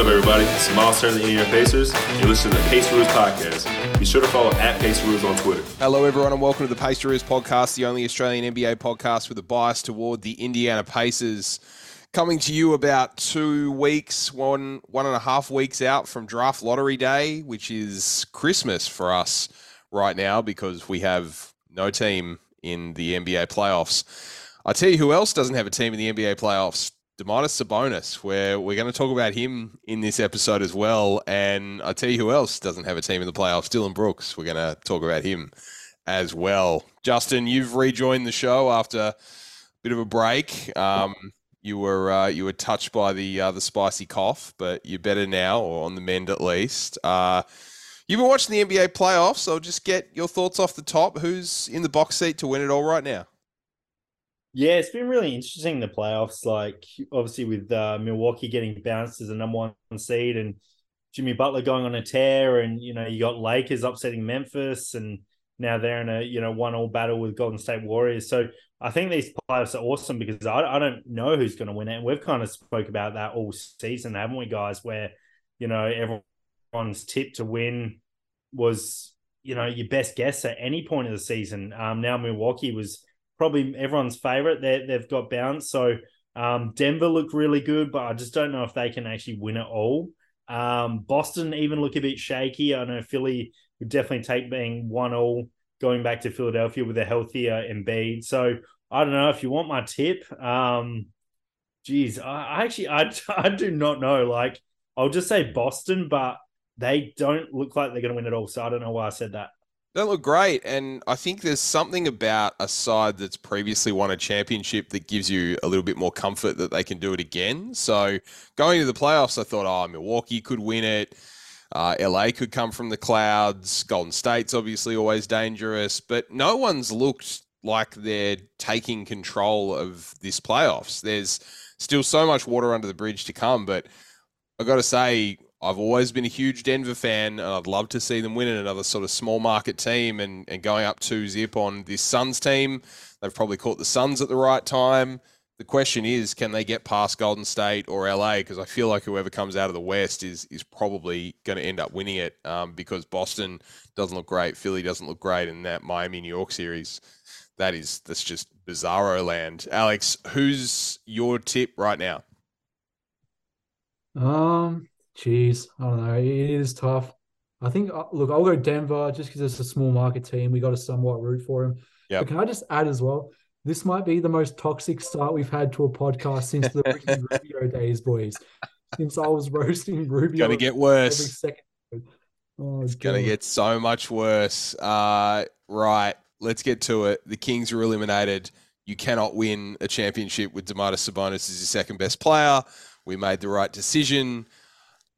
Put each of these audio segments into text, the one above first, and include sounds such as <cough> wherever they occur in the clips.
up, everybody? It's Miles Turner, the Indiana Pacers. You're listening to the Pace Rules Podcast. Be sure to follow at Pace Rules on Twitter. Hello, everyone, and welcome to the Pacers podcast, the only Australian NBA podcast with a bias toward the Indiana Pacers. Coming to you about two weeks, one one and a half weeks out from draft lottery day, which is Christmas for us right now because we have no team in the NBA playoffs. I tell you who else doesn't have a team in the NBA playoffs? Domantas Sabonis, where we're going to talk about him in this episode as well. And I tell you who else doesn't have a team in the playoffs? Dillon Brooks. We're going to talk about him as well. Justin, you've rejoined the show after a bit of a break. Um, you were uh, you were touched by the uh, the spicy cough, but you're better now, or on the mend at least. Uh, you've been watching the NBA playoffs, so just get your thoughts off the top. Who's in the box seat to win it all right now? Yeah, it's been really interesting the playoffs. Like obviously with uh, Milwaukee getting bounced as a number one seed, and Jimmy Butler going on a tear, and you know you got Lakers upsetting Memphis, and now they're in a you know one all battle with Golden State Warriors. So I think these playoffs are awesome because I, I don't know who's going to win it, and we've kind of spoke about that all season, haven't we, guys? Where you know everyone's tip to win was you know your best guess at any point of the season. Um, now Milwaukee was probably everyone's favorite. They they've got bounced. So um, Denver looked really good, but I just don't know if they can actually win it all. Um, Boston even look a bit shaky. I know Philly would definitely take being one all going back to Philadelphia with a healthier Embiid. So I don't know if you want my tip. Um, geez, I, I actually I <laughs> I do not know. Like I'll just say Boston, but they don't look like they're going to win it all. So I don't know why I said that. They look great, and I think there's something about a side that's previously won a championship that gives you a little bit more comfort that they can do it again. So going to the playoffs, I thought, oh, Milwaukee could win it. Uh, LA could come from the clouds. Golden State's obviously always dangerous, but no one's looked like they're taking control of this playoffs. There's still so much water under the bridge to come, but I got to say, I've always been a huge Denver fan, and I'd love to see them win in another sort of small market team and, and going up two zip on this Suns team. They've probably caught the Suns at the right time. The question is, can they get past Golden State or LA? Because I feel like whoever comes out of the West is is probably going to end up winning it um, because Boston doesn't look great, Philly doesn't look great, in that Miami New York series, that is that's just bizarro land. Alex, who's your tip right now? Um, Jeez, I don't know. It is tough. I think, uh, look, I'll go Denver just because it's a small market team. We got to somewhat root for him. Yeah. Can I just add as well? This might be the most toxic start we've had to a podcast since the <laughs> Ricky Rubio days, boys. Since I was roasting Rubio. Going to get worse. Oh, it's going to get so much worse. Uh, right. Let's get to it. The Kings are eliminated. You cannot win a championship with Domantas Sabonis as your second best player. We made the right decision.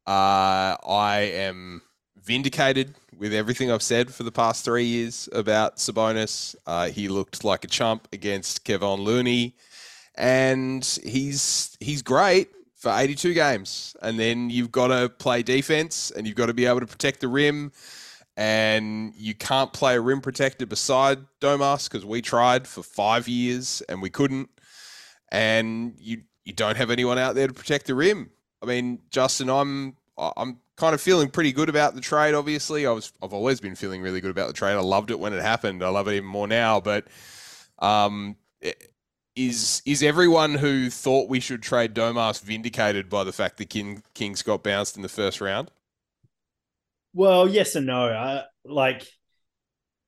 Uh, I am vindicated with everything I've said for the past three years about Sabonis. Uh, he looked like a chump against Kevon Looney, and he's he's great for 82 games. And then you've got to play defense, and you've got to be able to protect the rim. And you can't play a rim protector beside Domas because we tried for five years and we couldn't. And you you don't have anyone out there to protect the rim. I mean, Justin, I'm I'm kind of feeling pretty good about the trade. Obviously, I was I've always been feeling really good about the trade. I loved it when it happened. I love it even more now. But um, is is everyone who thought we should trade Domas vindicated by the fact that King, Kings got bounced in the first round? Well, yes and no. I like.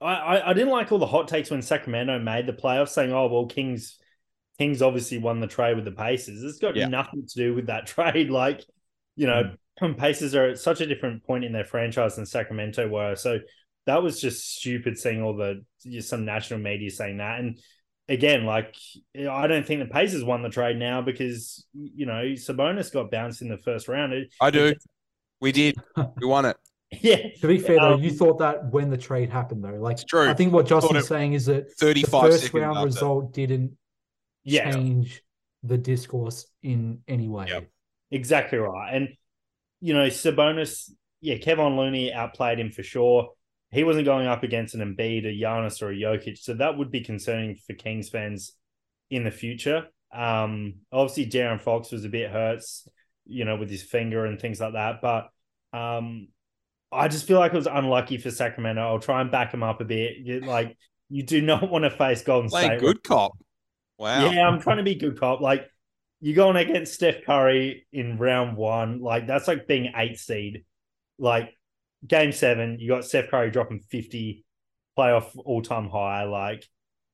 I, I didn't like all the hot takes when Sacramento made the playoffs, saying, "Oh well, Kings Kings obviously won the trade with the Pacers. It's got yeah. nothing to do with that <laughs> trade. Like, you know, mm. Pacers are at such a different point in their franchise than Sacramento were. So that was just stupid seeing all the some national media saying that. And again, like I don't think the Pacers won the trade now because you know Sabonis got bounced in the first round. It, I do. It, we did. <laughs> We won it. Yeah. To be fair, though, um, you thought that when the trade happened, though. Like, it's true. I think what Justin's saying is that the first round after. result didn't yeah. change the discourse in any way. Yep. Exactly right. And, you know, Sabonis, yeah, Kevin Looney outplayed him for sure. He wasn't going up against an Embiid, a Giannis, or a Jokic. So that would be concerning for Kings fans in the future. Um, obviously, De'Aaron Fox was a bit hurt. you know, with his finger and things like that. But um, I just feel like it was unlucky for Sacramento. I'll try and back him up a bit. Like you do not want to face Golden Playing State. good cop. Wow. Yeah, I'm trying to be good cop. Like you're going against Steph Curry in round one. Like that's like being eight seed. Like game seven, you got Steph Curry dropping 50 playoff all time high. Like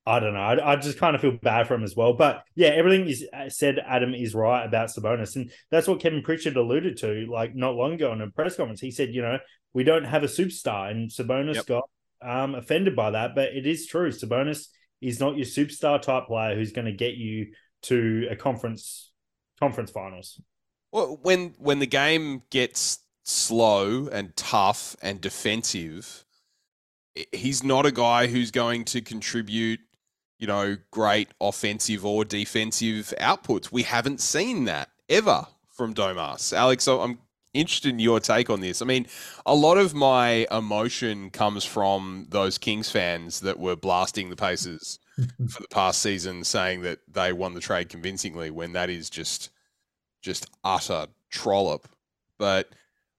I don't know. I, I, just kind of feel bad for him as well. But yeah, everything is uh, said, Adam is right about Sabonis. And that's what Kevin Pritchard alluded to, like not long ago in a press conference. He said, you know, we don't have a superstar. And Sabonis yep. got um, offended by that. But it is true. Sabonis is not your superstar type player who's going to get you to a conference conference finals. Well, when when the game gets slow and tough and defensive, he's not a guy who's going to contribute you know, great offensive or defensive outputs. We haven't seen that ever from Domas. Alex, I'm interested in your take on this. I mean, a lot of my emotion comes from those Kings fans that were blasting the Pacers <laughs> for the past season, saying that they won the trade convincingly when that is just just utter trollop. But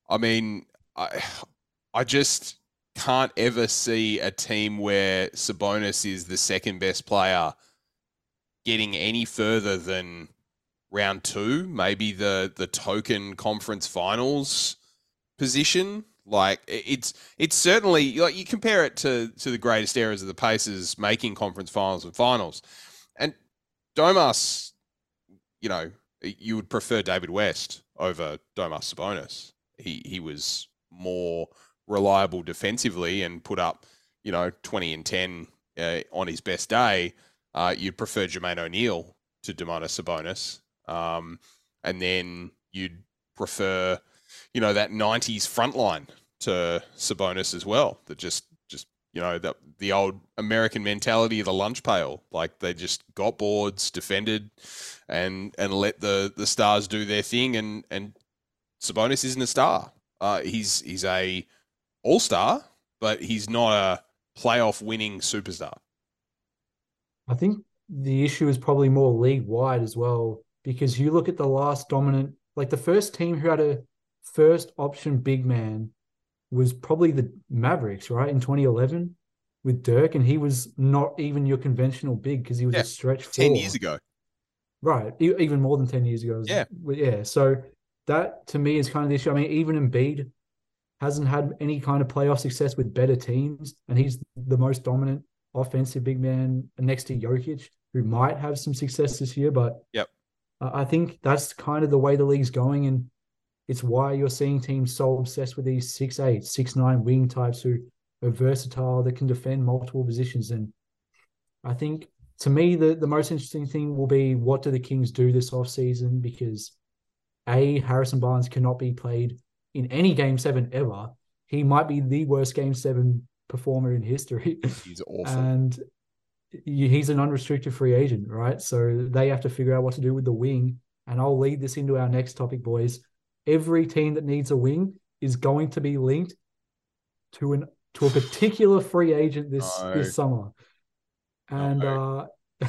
I mean, I <sighs> I just can't ever see a team where Sabonis is the second best player getting any further than round two, maybe the the token conference finals position. Like it's it's certainly like you compare it to to the greatest eras of the Pacers making conference finals and finals, and Domas, you know, you would prefer David West over Domas Sabonis. He he was more reliable defensively and put up, you know, 20 and 10 uh, on his best day, uh, you'd prefer Jermaine O'Neal to Domantas Sabonis. Um, and then you'd prefer, you know, that 90s front line to Sabonis as well. That just, just you know, that the old American mentality of the lunch pail. Like they just got boards, defended, and and let the the stars do their thing. And and Sabonis isn't a star. Uh, he's he's a all star, but he's not a playoff winning superstar. I think the issue is probably more league wide as well, because you look at the last dominant, like the first team who had a first option big man was probably the Mavericks, right? In 2011 with Dirk, and he was not even your conventional big because he was yeah, a stretch 10 four. years ago. Right. Even more than 10 years ago. Yeah. Yeah. So that to me is kind of the issue. I mean, even Embiid hasn't had any kind of playoff success with better teams, and he's the most dominant offensive big man next to Jokic, who might have some success this year. But yep. I think that's kind of the way the league's going, and it's why you're seeing teams so obsessed with these six eight, six nine wing types who are versatile that can defend multiple positions. And I think to me the, the most interesting thing will be what do the Kings do this off season because a Harrison Barnes cannot be played in any game seven ever, he might be the worst game seven performer in history. He's awful. <laughs> And he's an unrestricted free agent, right? So they have to figure out what to do with the wing. And I'll lead this into our next topic, boys. Every team that needs a wing is going to be linked to an to a particular free agent this no. this summer. And no. uh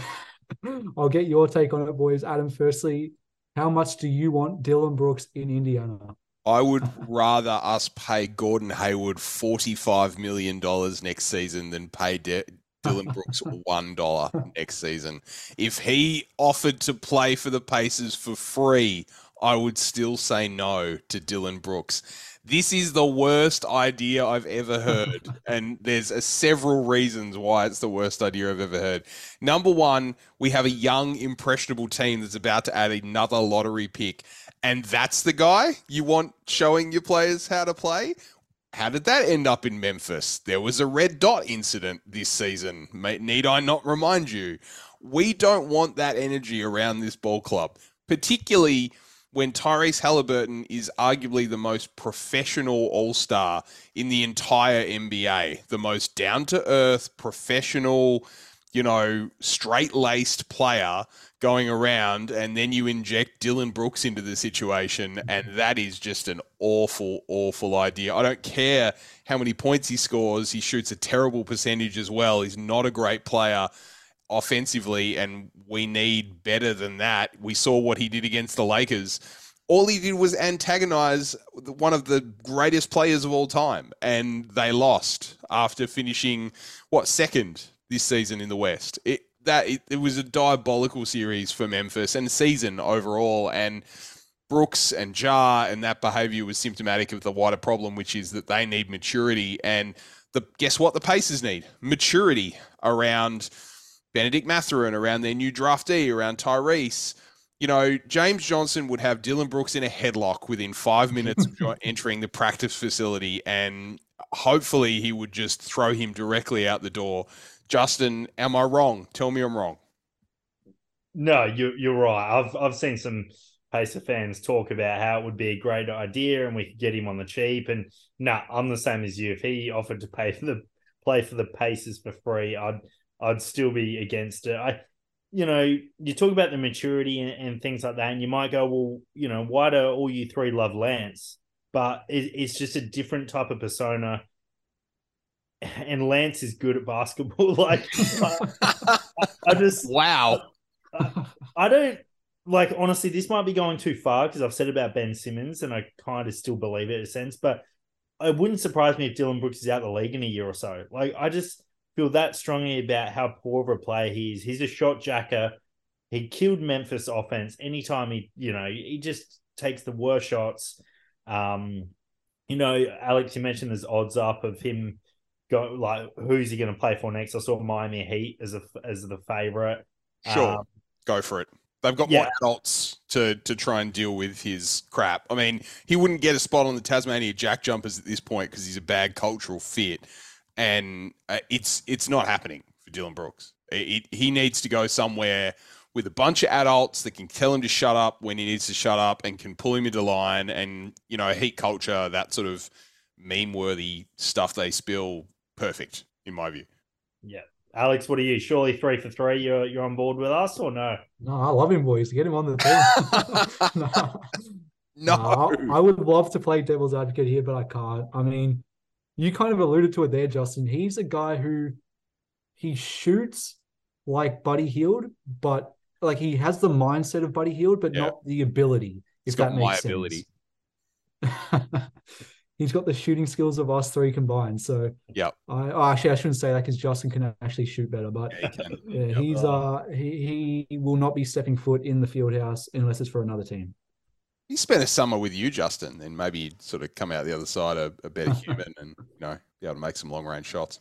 <laughs> I'll get your take on it, boys. Adam, firstly, how much do you want Dillon Brooks in Indiana? I would rather us pay Gordon Hayward $45 million next season than pay De- Dillon Brooks $1 next season. If he offered to play for the Pacers for free, I would still say no to Dillon Brooks. This is the worst idea I've ever heard. <laughs> and there's a several reasons why it's the worst idea I've ever heard. Number one, we have a young, impressionable team that's about to add another lottery pick and that's the guy you want showing your players how to play. How did that end up in Memphis? There was a red dot incident this season. Need I not remind you? We don't want that energy around this ball club, particularly when Tyrese Halliburton is arguably the most professional all star in the entire NBA, the most down to earth, professional, you know, straight laced player going around, and then you inject Dillon Brooks into the situation, and that is just an awful, awful idea. I don't care how many points he scores, he shoots a terrible percentage as well. He's not a great player offensively, and we need better than that. We saw what he did against the Lakers. all he did was antagonize one of the greatest players of all time, and they lost after finishing what second this season in the West. It that it, it was a diabolical series for Memphis and season overall, and Brooks and Ja and that behavior was symptomatic of the wider problem, which is that they need maturity. And the guess what the Pacers need? Maturity around Bennedict Mathurin, around their new draftee, around Tyrese. You know, James Johnson would have Dillon Brooks in a headlock within five <laughs> minutes of entering the practice facility, and hopefully he would just throw him directly out the door. Justin, am I wrong? Tell me I'm wrong. No, you, you're right. I've I've seen some Pacer fans talk about how it would be a great idea and we could get him on the cheap. And no, nah, I'm the same as you. If he offered to pay for the play for the Pacers for free, I'd I'd still be against it. I, you know, you talk about the maturity and, and things like that, and you might go, well, you know, why do all you three love Lance? But it, it's just a different type of persona. <laughs> And Lance is good at basketball. <laughs> like, I, I just wow. I, I don't like honestly, this might be going too far because I've said about Ben Simmons and I kind of still believe it in a sense, but it wouldn't surprise me if Dillon Brooks is out the league in a year or so. Like I just feel that strongly about how poor of a player he is. He's a shot jacker. He killed Memphis offense anytime he, you know, he just takes the worst shots. Um, you know, Alex, you mentioned there's odds up of him go like who's he going to play for next? I saw Miami Heat as a as the favorite. Sure, um, go for it. They've got yeah. more adults to to try and deal with his crap. I mean, he wouldn't get a spot on the Tasmania JackJumpers at this point because he's a bad cultural fit, and uh, it's it's not happening for Dillon Brooks. It, it, he needs to go somewhere with a bunch of adults that can tell him to shut up when he needs to shut up and can pull him into line. And you know, heat culture, that sort of meme worthy stuff they spill, perfect in my view. Yeah, Alex, what are you? Surely three for three. You're you're on board with us or no? No, I love him, boys. Get him on the team. <laughs> no, no. no I, I, would love to play devil's advocate here, but I can't. I mean, you kind of alluded to it there, Justin. He's a guy who he shoots like Buddy Hield, but like he has the mindset of Buddy Hield, but yeah. not the ability. If He's that makes sense. <laughs> <laughs> ability. he's got the shooting skills of us three combined. So yeah, I oh, actually I shouldn't say that because Justin can actually shoot better, but yeah, he <laughs> yeah, yep. he's uh he he will not be stepping foot in the field house unless it's for another team. He spent a summer with you, Justin, and maybe sort of come out the other side a, a better <laughs> human and you know be able to make some long range shots.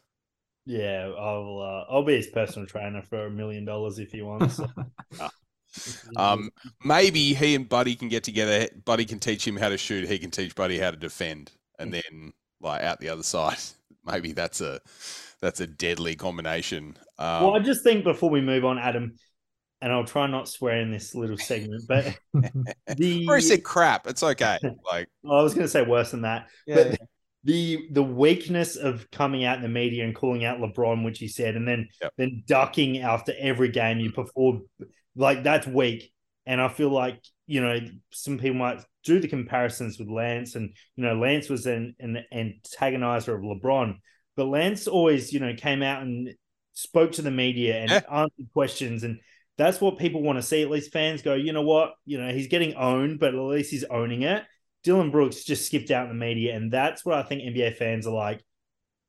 Yeah, I'll uh, I'll be his personal trainer for a million dollars if he wants. So. <laughs> um, maybe he and Buddy can get together. Buddy can teach him how to shoot. He can teach Buddy how to defend and then like out the other <laughs> side. Maybe that's a that's a deadly combination. Um, well, I just think before we move on, Adam, and I'll try not swear in this little segment, but <laughs> the I said crap. It's okay. <laughs> Like I was going to say worse than that, yeah, but. Yeah. The the weakness of coming out in the media and calling out LeBron, which he said, and then yep. then ducking after every game you perform, like that's weak. And I feel like you know some people might do the comparisons with Lance, and you know Lance was an, an antagonizer of LeBron, but Lance always you know came out and spoke to the media and yeah. answered questions, and that's what people want to see. At least fans go, you know what, you know he's getting owned, but at least he's owning it. Dillon Brooks just skipped out in the media, and that's what I think NBA fans are like.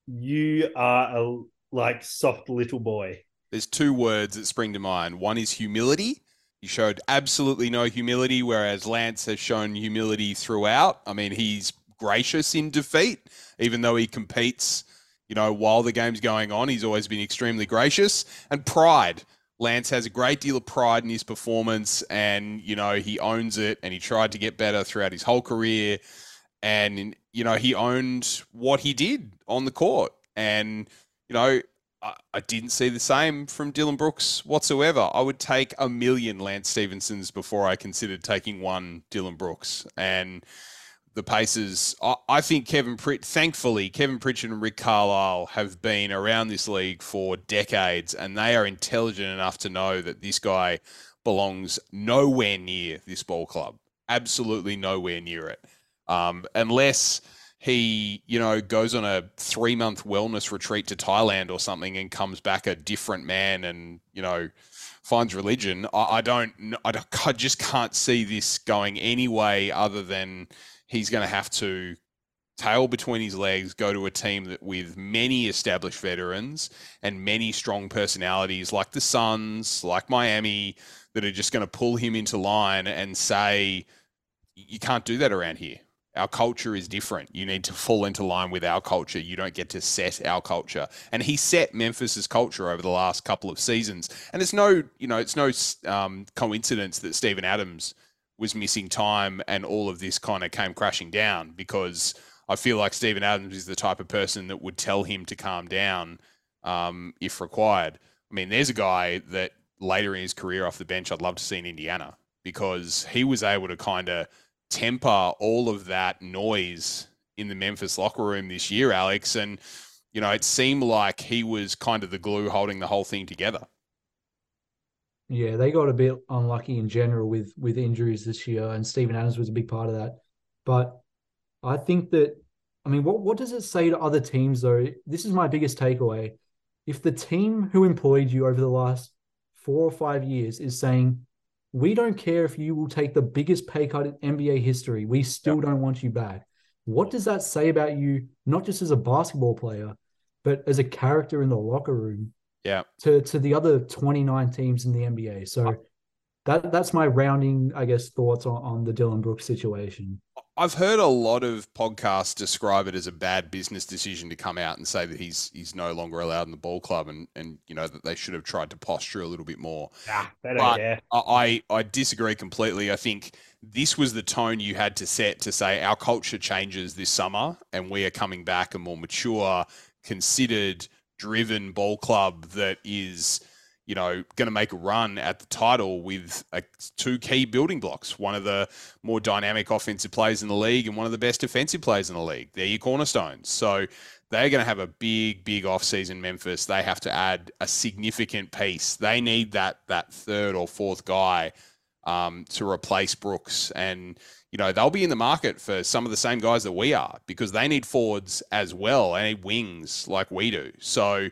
You are a like soft little boy. There's two words that spring to mind. One is humility, he showed absolutely no humility, whereas Lance has shown humility throughout. I mean, he's gracious in defeat, even though he competes, you know, while the game's going on. He's always been extremely gracious. And pride. Lance has a great deal of pride in his performance, and, you know, he owns it, and he tried to get better throughout his whole career. And, you know, he owned what he did on the court. And, you know, I, didn't see the same from Dillon Brooks whatsoever. I would take a million Lance Stephensons before I considered taking one Dillon Brooks. And the Pacers, I, think Kevin Pritch, thankfully, Kevin Pritchard and Rick Carlisle have been around this league for decades, and they are intelligent enough to know that this guy belongs nowhere near this ball club. Absolutely nowhere near it. Um, unless he, you know, goes on a three month wellness retreat to Thailand or something and comes back a different man and, you know, finds religion. I, I don't. I, I just can't see this going any way other than he's going to have to tail between his legs, go to a team that with many established veterans and many strong personalities like the Suns, like Miami, that are just going to pull him into line and say, you can't do that around here. Our culture is different. You need to fall into line with our culture. You don't get to set our culture. And he set Memphis's culture over the last couple of seasons. And it's no, you know, it's no um, coincidence that Steven Adams was missing time and all of this kind of came crashing down because I feel like Steven Adams is the type of person that would tell him to calm down um, if required. I mean, there's a guy that later in his career off the bench I'd love to see in Indiana because he was able to kind of temper all of that noise in the Memphis locker room this year, Alex. And, you know, it seemed like he was kind of the glue holding the whole thing together. Yeah, they got a bit unlucky in general with with injuries this year, and Steven Adams was a big part of that. But I think that, I mean, what what does it say to other teams though? This is my biggest takeaway. If the team who employed you over the last four or five years is saying, we don't care if you will take the biggest pay cut in NBA history, we still don't want you back. What does that say about you, not just as a basketball player, but as a character in the locker room? Yeah. To to the other 29 teams in the NBA. So that that's my rounding, I guess, thoughts on, on the Dillon Brooks situation. I've heard a lot of podcasts describe it as a bad business decision to come out and say that he's he's no longer allowed in the ball club and and you know that they should have tried to posture a little bit more. Yeah, but. I I disagree completely. I think this was the tone you had to set to say our culture changes this summer and we are coming back a more mature, considered, driven ball club that is you know, going to make a run at the title with a, two key building blocks. One of the more dynamic offensive players in the league and one of the best defensive players in the league. They're your cornerstones. So they're going to have a big, big offseason, Memphis. They have to add a significant piece. They need that that third or fourth guy um, to replace Brooks. And, you know, they'll be in the market for some of the same guys that we are because they need forwards as well. They need wings like we do. So,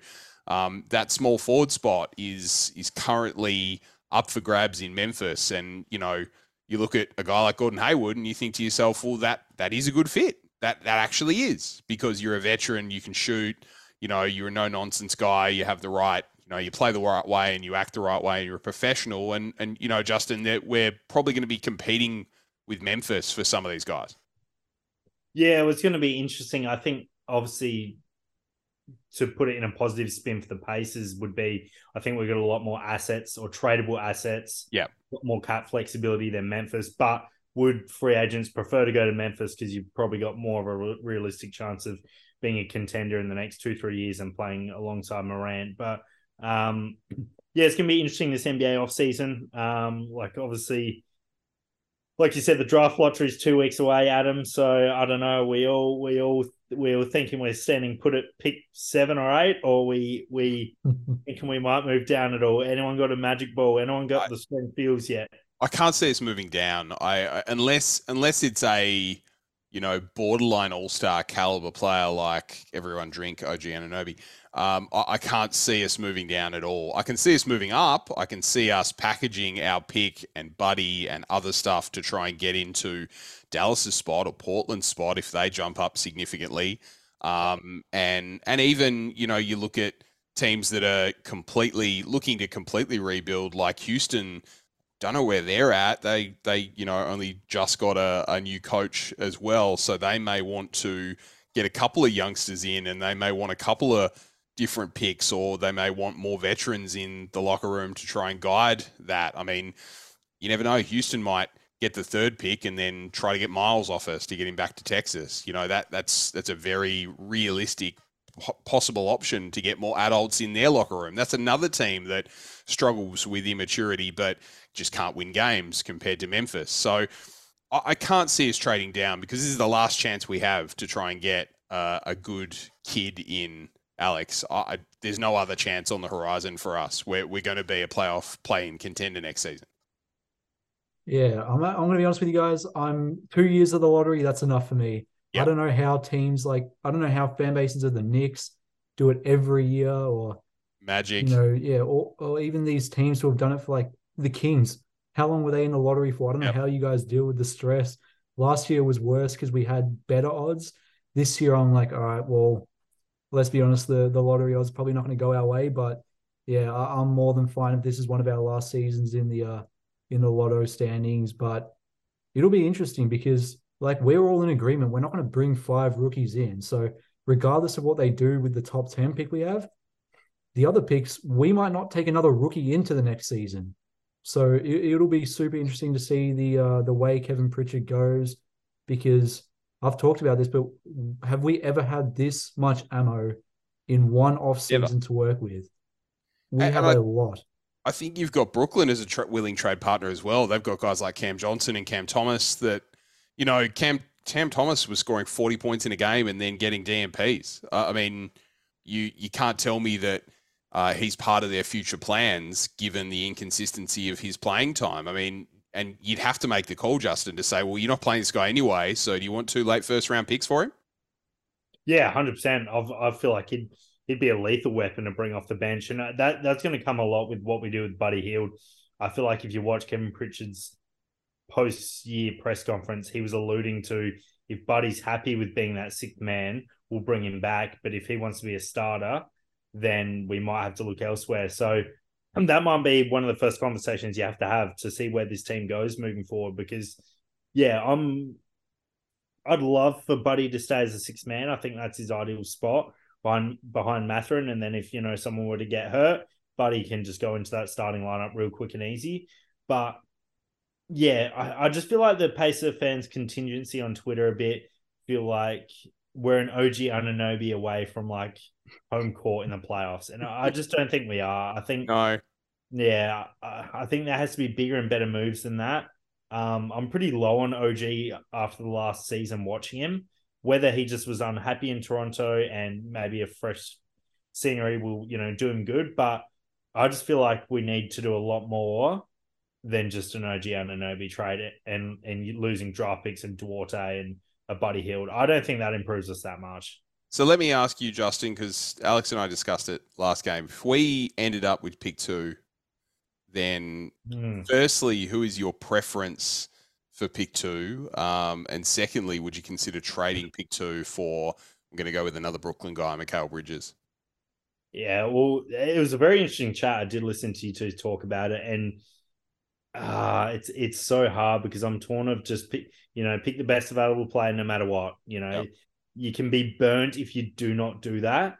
um, that small forward spot is is currently up for grabs in Memphis, and you know you look at a guy like Gordon Hayward and you think to yourself, well, that that is a good fit. That that actually is because you're a veteran, you can shoot, you know, you're a no nonsense guy, you have the right, you know, you play the right way and you act the right way, and you're a professional, and and you know, Justin, that we're probably going to be competing with Memphis for some of these guys. Yeah, it was going to be interesting. I think obviously to put it in a positive spin for the Pacers would be I think we've got a lot more assets or tradable assets. Yeah. More cap flexibility than Memphis. But would free agents prefer to go to Memphis because you've probably got more of a realistic chance of being a contender in the next two, three years and playing alongside Morant. But um, yeah, it's going to be interesting this NBA offseason. Um, like, obviously, like you said, the draft lottery is two weeks away, Adam. So I don't know. We all we all we were thinking we're standing put at pick seven or eight, or we we <laughs> thinking we might move down at all. Anyone got a magic ball? Anyone got I, the spring fields yet? I can't see us moving down. I, I unless unless it's a you know borderline all star caliber player like everyone drink OG Anunoby. Um, I, I, can't see us moving down at all. I can see us moving up. I can see us packaging our pick and buddy and other stuff to try and get into Dallas's spot or Portland's spot if they jump up significantly. Um, and and even you know you look at teams that are completely looking to completely rebuild, like Houston. Don't know where they're at. They they you know only just got a, a new coach as well, so they may want to get a couple of youngsters in, and they may want a couple of different picks, or they may want more veterans in the locker room to try and guide that. I mean, you never know. Houston might get the third pick and then try to get Miles off us to get him back to Texas. You know that that's that's a very realistic possible option to get more adults in their locker room. That's another team that struggles with immaturity but just can't win games compared to Memphis. So I, can't see us trading down because this is the last chance we have to try and get uh, a good kid in. Alex, I, there's no other chance on the horizon for us. We're, we're going to be a playoff playing contender next season. Yeah, I'm, I'm going to be honest with you guys. I'm two years of the lottery. That's enough for me. Yep. I don't know how teams like, I don't know how fan bases of the Knicks do it every year or Magic. You know, yeah, or, or even these teams who have done it for like the Kings. How long were they in the lottery for? I don't yep. know how you guys deal with the stress. Last year was worse because we had better odds. This year, I'm like, all right, well, let's be honest, the the lottery odds probably not going to go our way, but yeah, I, am more than fine if this is one of our last seasons in the uh in the lotto standings. But it'll be interesting because like we're all in agreement, we're not going to bring five rookies in. So regardless of what they do with the top ten pick we have, the other picks we might not take another rookie into the next season. So it, will be super interesting to see the uh, the way Kevin Pritchard goes because I've talked about this, but have we ever had this much ammo in one off season to work with? We and, have and a I, lot. I think you've got Brooklyn as a tra- willing trade partner as well. They've got guys like Cam Johnson and Cam Thomas that, you know, Cam Cam Thomas was scoring 40 points in a game and then getting DNPs. Uh, I mean, you you can't tell me that uh, he's part of their future plans given the inconsistency of his playing time. I mean, and you'd have to make the call, Justin, to say, well, you're not playing this guy anyway, so do you want two late first round picks for him? Yeah, hundred percent. I feel like he'd he'd be a lethal weapon to bring off the bench, and uh, that that's going to come a lot with what we do with Buddy Hield. I feel like if you watch Kevin Pritchard's post year press conference, he was alluding to if Buddy's happy with being that sixth man, we'll bring him back. But if he wants to be a starter, then we might have to look elsewhere. So and that might be one of the first conversations you have to have to see where this team goes moving forward. Because, yeah, I'm. I'd love for Buddy to stay as a six man. I think that's his ideal spot behind behind Mathurin. And then if you know someone were to get hurt, Buddy can just go into that starting lineup real quick and easy. But yeah, I, I just feel like the Pacer fans' contingency on Twitter a bit feel like we're an OG Anunoby away from like home court in the playoffs, and I just don't think we are. I think no, yeah, I think there has to be bigger and better moves than that. Um, I'm pretty low on OG after the last season watching him. Whether he just was unhappy in Toronto and maybe a fresh scenery will, you know, do him good. But I just feel like we need to do a lot more than just an OG Anunoby trade and and losing draft picks and Duarte and a Buddy Hield. I don't think that improves us that much. So let me ask you, Justin, because Alex and I discussed it last game. If we ended up with pick two, then mm. firstly, who is your preference for pick two? Um, and secondly, would you consider trading pick two for? I'm going to go with another Brooklyn guy, Mikal Bridges. Yeah, well, it was a very interesting chat. I did listen to you two talk about it, and uh it's it's so hard because I'm torn of just pick, you know, pick the best available player no matter what. You know, yep you can be burnt if you do not do that.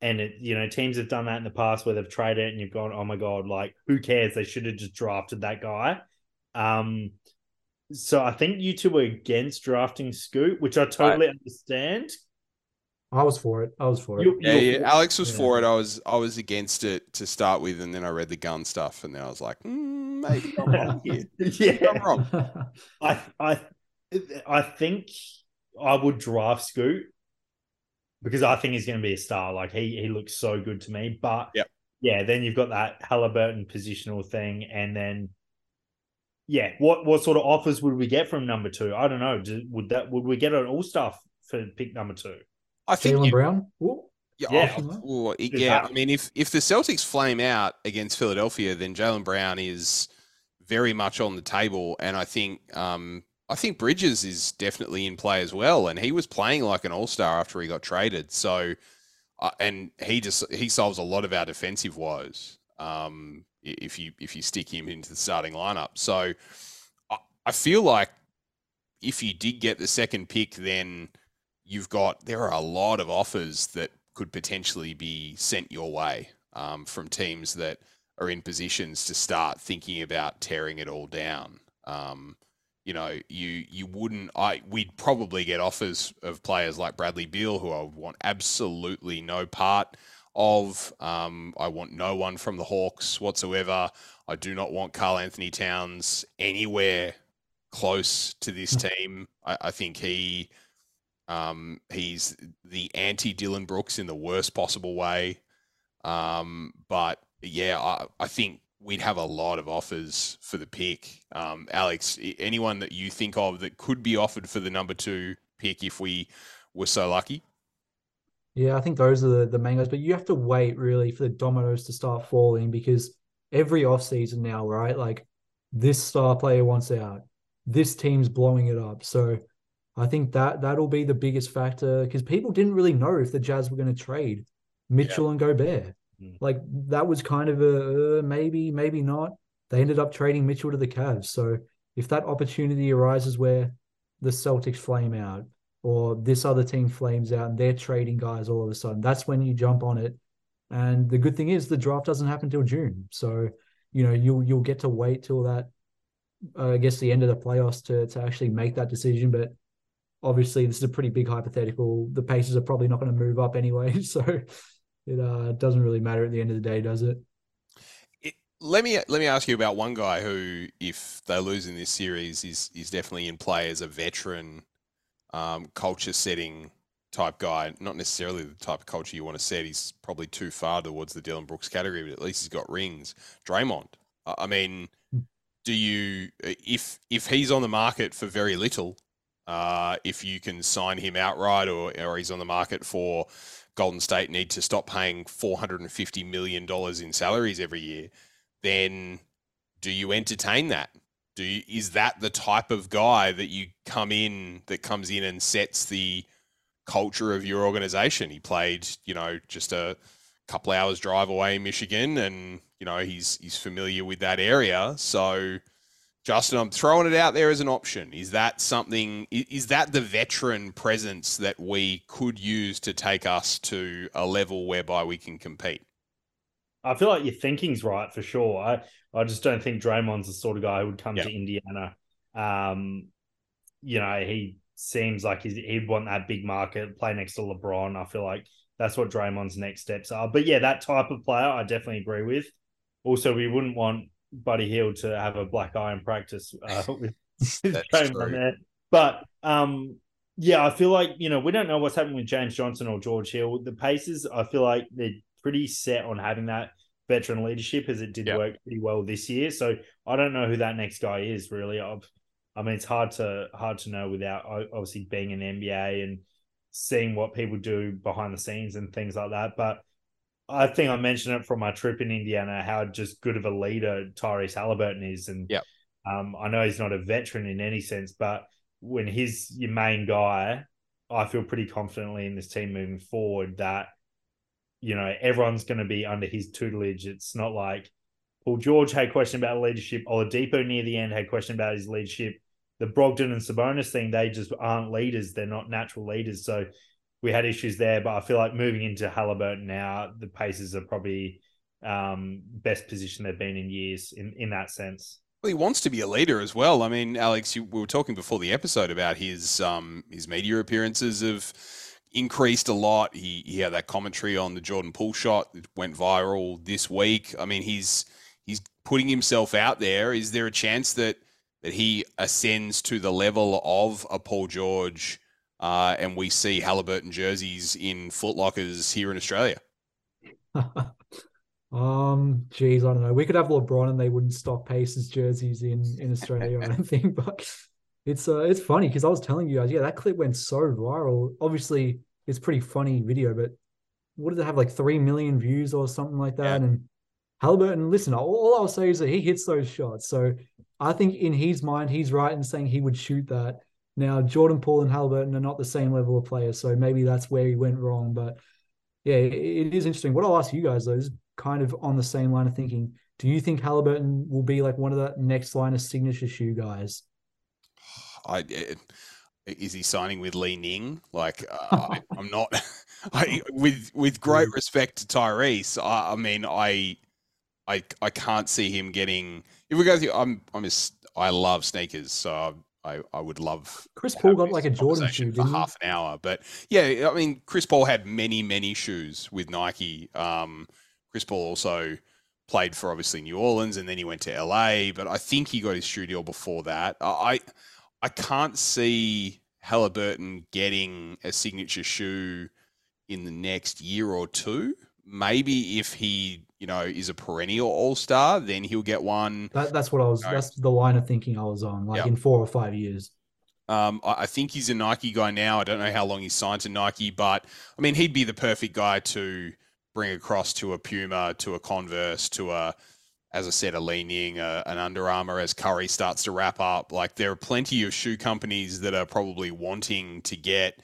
And it, you know, teams have done that in the past where they've traded it and you've gone, oh my god, like who cares? They should have just drafted that guy. Um, so I think you two were against drafting Scoot, which I totally understand. I was for it. I was for it. You, yeah, yeah. Alex was yeah. for it. I was I was against it to start with, and then I read the gun stuff, and then I was like, mm, maybe I'm wrong here. <laughs> yeah, I'm wrong. <laughs> I I I think I would draft Scoot because I think he's going to be a star. Like he he looks so good to me. But yep. yeah, then you've got that Halliburton positional thing, and then yeah, what what sort of offers would we get from number two? I don't know. Would that would we get an all star for pick number two? I think Jaylen Brown. Ooh. Yeah, yeah. Oh, yeah. I mean, if if the Celtics flame out against Philadelphia, then Jaylen Brown is very much on the table, and I think um, I think Bridges is definitely in play as well, and he was playing like an all star after he got traded. So, uh, and he just he solves a lot of our defensive woes um, if you if you stick him into the starting lineup. So, I, I feel like if you did get the second pick, then you've got there are a lot of offers that could potentially be sent your way um, from teams that are in positions to start thinking about tearing it all down. Um, you know, you you wouldn't. I we'd probably get offers of players like Bradley Beal, who I would want absolutely no part of. Um, I want no one from the Hawks whatsoever. I do not want Karl-Anthony Towns anywhere close to this hmm. team. I, I think he um, he's the anti Dillon Brooks in the worst possible way. Um, but yeah, I, I think we'd have a lot of offers for the pick. Um, Alex, anyone that you think of that could be offered for the number two pick if we were so lucky? Yeah, I think those are the, the main guys, but you have to wait really for the dominoes to start falling because every offseason now, right? Like this star player wants out. This team's blowing it up. So I think that that'll be the biggest factor because people didn't really know if the Jazz were going to trade Mitchell yeah. and Gobert. Mm. Like that was kind of a uh, maybe, maybe not. They ended up trading Mitchell to the Cavs. So if that opportunity arises where the Celtics flame out or this other team flames out and they're trading guys all of a sudden, that's when you jump on it. And the good thing is the draft doesn't happen till June. So, you know, you'll you'll get to wait till that uh, I guess the end of the playoffs to to actually make that decision. But obviously this is a pretty big hypothetical. The Pacers are probably not going to move up anyway. <laughs> So it uh, doesn't really matter at the end of the day, does it? let me let me ask you about one guy who, if they lose in this series, is is definitely in play as a veteran, um, culture setting type guy. Not necessarily the type of culture you want to set. He's probably too far towards the Dillon Brooks category, but at least he's got rings. Draymond. I mean, do you if if he's on the market for very little, uh, if you can sign him outright, or or he's on the market for Golden State need to stop paying four hundred and fifty million dollars in salaries every year then do you entertain that? Do you, is that the type of guy that you come in that comes in and sets the culture of your organization? He played, you know, just a couple hours drive away in Michigan, and you know he's he's familiar with that area. So, Justin, I'm throwing it out there as an option. Is that something? Is that the veteran presence that we could use to take us to a level whereby we can compete? I feel like your thinking's right for sure. I, I just don't think Draymond's the sort of guy who would come to Indiana. Um, you know, he seems like he'd want that big market, play next to LeBron. I feel like that's what Draymond's next steps are. But yeah, that type of player, I definitely agree with. Also, we wouldn't want Buddy Hield to have a black eye in practice uh, <laughs> with, with Draymond there. But um, yeah, I feel like you know we don't know what's happening with James Johnson or George Hill. The Pacers, I feel like they're pretty set on having that veteran leadership as it did yep. work pretty well this year. So I don't know who that next guy is really. I've, I mean, it's hard to hard to know without obviously being an NBA and seeing what people do behind the scenes and things like that. But I think I mentioned it from my trip in Indiana how just good of a leader Tyrese Halliburton is, and yeah, um, I know he's not a veteran in any sense, but when he's your main guy, I feel pretty confidently in this team moving forward that you know, everyone's going to be under his tutelage. It's not like Paul George had a question about leadership. Oladipo near the end had a question about his leadership. The Brogdon and Sabonis thing, they just aren't leaders. They're not natural leaders. So we had issues there. But I feel like moving into Halliburton now, the Pacers are probably um, best position they've been in years in, in that sense. Well, he wants to be a leader as well. I mean, Alex, you, we were talking before the episode about his um, his media appearances have increased a lot. He he had that commentary on the Jordan Poole shot that went viral this week. I mean, he's he's putting himself out there. Is there a chance that that he ascends to the level of a Paul George, uh, and we see Halliburton jerseys in Footlockers here in Australia? <laughs> um, geez, I don't know. We could have LeBron and they wouldn't stock Pacers jerseys in in Australia. I don't <laughs> think, but it's uh, it's funny because I was telling you guys, yeah, that clip went so viral. Obviously, it's pretty funny video, but what did it have like three million views or something like that? Yeah. And Halliburton, listen, all, all I'll say is that he hits those shots. So I think in his mind, he's right in saying he would shoot that. Now Jordan Poole and Halliburton are not the same level of players, so maybe that's where he went wrong. But yeah, it, it is interesting. What I'll ask you guys though is kind of on the same line of thinking. Do you think Halliburton will be like one of the next line of signature shoe guys? I is he signing with Li-Ning? Like, uh, <laughs> I, am not. <laughs> I, with with great respect to Tyrese, I, I, mean, I, I, I can't see him getting. If we go through, I'm, I'm just, I love sneakers, so I, I would love. Chris Paul got like a Jordan shoe for half an hour, but yeah, I mean, Chris Paul had many, many shoes with Nike. Um, Chris Paul also played for obviously New Orleans, and then he went to LA. But I think he got his shoe deal before that. I I can't see Halliburton getting a signature shoe in the next year or two. Maybe if he, you know, is a perennial all star, then he'll get one. That, that's what I was. You know, that's the line of thinking I was on. Like yep. in four or five years. Um, I think he's a Nike guy now. I don't know how long he's signed to Nike, but I mean, he'd be the perfect guy to bring across to a Puma, to a Converse, to a, as I said, a Li-Ning, a, an Under Armour as Curry starts to wrap up. Like there are plenty of shoe companies that are probably wanting to get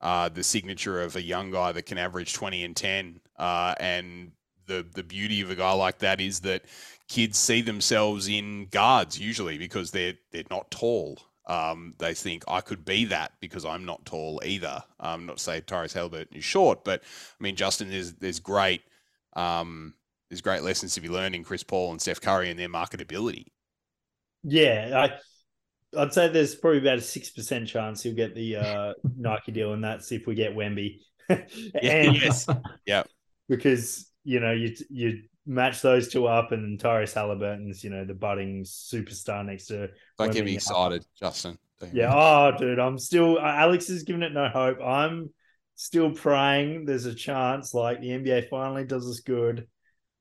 uh, the signature of a young guy that can average 20 and 10. Uh, and the the beauty of a guy like that is that kids see themselves in guards usually because they're they're not tall. Um, they think I could be that because I'm not tall either. Um, not to say Tyrese Haliburton is short, but I mean Justin, there's there's great um, there's great lessons to be learned in Chris Paul and Steph Curry and their marketability. Yeah, I I'd say there's probably about a six percent chance he'll get the uh, <laughs> Nike deal, and that's if we get Wemby. <laughs> and, yes, <laughs> yeah, because you know you you match those two up, and Tyrese Haliburton's, you know, the budding superstar next to. Don't get me excited, Justin. yeah. Oh, dude, I'm still. Uh, Alex is giving it no hope. I'm still praying. There's a chance, like the NBA finally does us good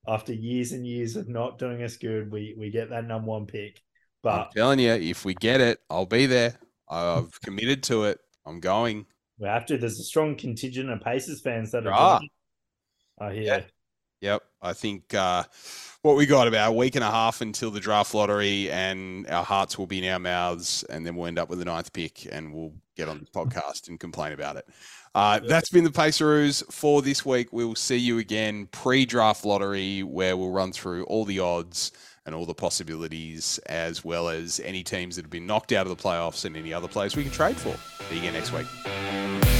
after years and years of not doing us good. We we get that number one pick. But I'm telling you, if we get it, I'll be there. I've committed to it. I'm going. We have to. There's a strong contingent of Pacers fans that are. Ah. I hear. Yeah. Yep. I think uh, what we got about a week and a half until the draft lottery, and our hearts will be in our mouths, and then we'll end up with the ninth pick, and we'll get on the podcast and complain about it. Uh, that's been the Paceroos for this week. We'll see you again pre draft lottery, where we'll run through all the odds and all the possibilities, as well as any teams that have been knocked out of the playoffs and any other players we can trade for. See you again next week.